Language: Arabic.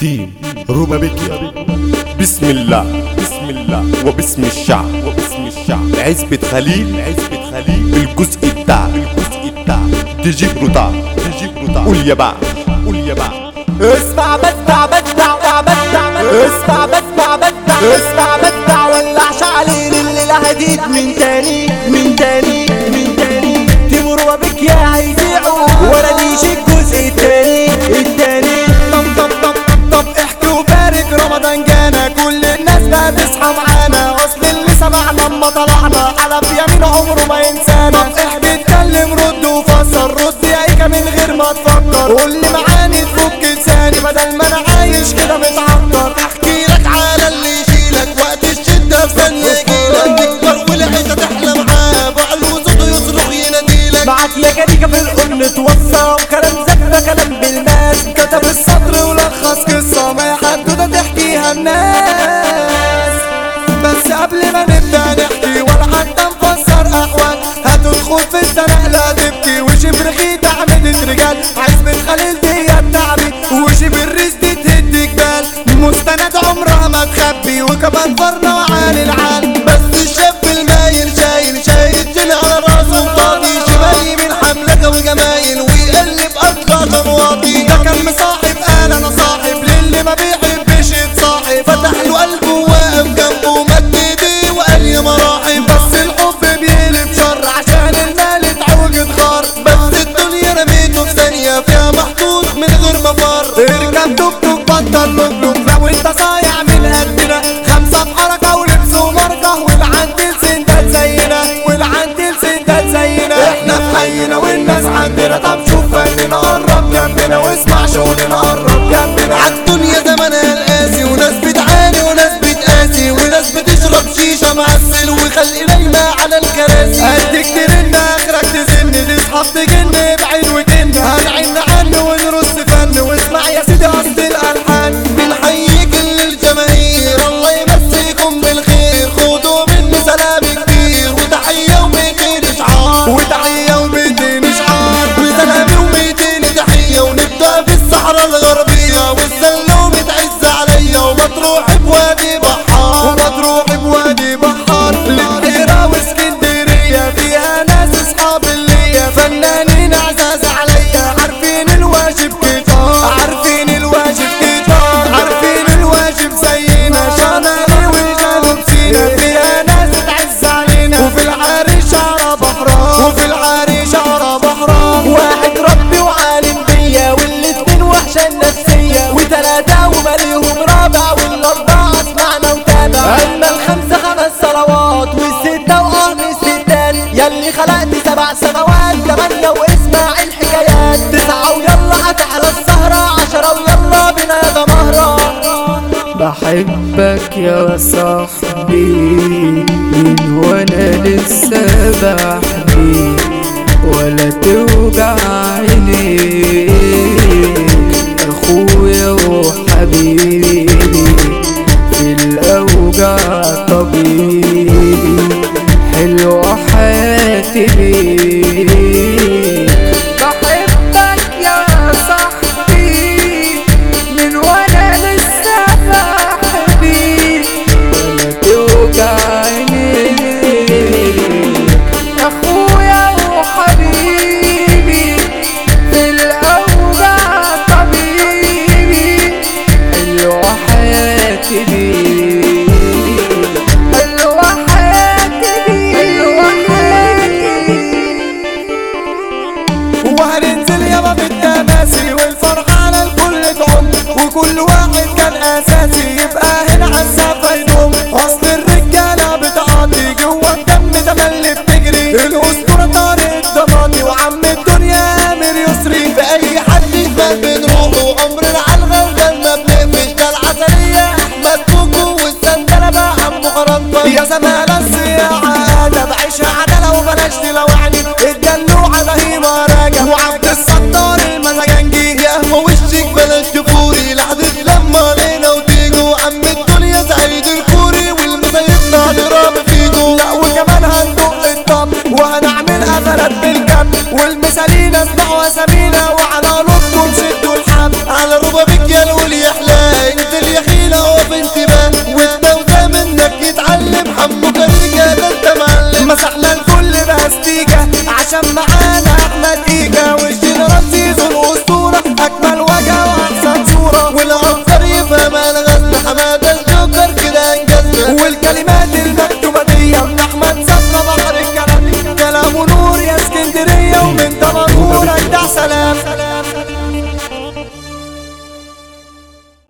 تيم روبابيكيا بسم الله بسم الله وباسم الشعب وباسم الشعب. عزبة خليل عزبة خليل الجزء التاع الجزء التاع تجيب روتاع تجيب روتاع قول يا بقى قول يا بقى اسمع بدع بدع بدع اسمع بدع بدع اسمع بدع ولعش عليه الليلة هديد من تاني من تاني من تاني. تيمور وبك يا هيبيعوا ولا ديش جانا كل الناس بقى تصحى معانا. أصل اللي سمعنا اما طلعنا حلف يمين عمره ما ينسانا. طب احكي اتكلم رد وفسر رد يا إيكا من غير ما تفكر. قول لي معاني تفك لساني بدل ما أنا عايش كده متعطر. أحكي لك على اللي يشيلك وقت الشدة في ثانية يجيلك تكبر والعيشة تحلى معاه. بعلو صوته يصرخ يناديلك معاك يا جديكة في القرن توصى وكلام زفة كلام بالماس كتب الناس. بس قبل ما نبدأ نحكي ولا حتى نفسر أحوال هتدخل في الزنق لا تبكي وشبر خيط عملت رجال عزبة خليل مفر اركب توك توك بطل لوك لو انت صايع من قدنا خمسة في حركة ولبس ومركة والعندل سندات زينا والعندل سندات زينا إحنا في حينا والناس عندنا. طب شوف فننا قرب جنبنا واسمع شغلنا قرب جنبنا. عالدنيا زمانها القاسي وناس بتعاني وناس بتقاسي وناس بتشرب شيشة معسل وخلق نايمة على الكراسي. قدك ترن آخرك تزن تصحى تجن بعين الستات يلي خلقت سبع سماوات تمانية واسمع الحكايات. تسعة ويلا هتحلى السهرة عشرة ويلا بنا يا دمهرة بحبك يا صاحبي من وأنا لسه بحبي ولا توجع عينيك TV وكل واحد كان آساسي. يبقى هنا عالسقف يدوم اصل الرجالة بتعاطي جوا الدم تملي بتجري الأسطورة طارق الضماطي وعم الدنيا امير يسري. في اي حد يبان بنروحه عمرنا على الغلبان ما بنقفش. ده العسلية أحمد كوكو والسندلة بقى عمو قرنطة يا زمالة السياحة أنا بعيشها عدلة وبلاش تلوعني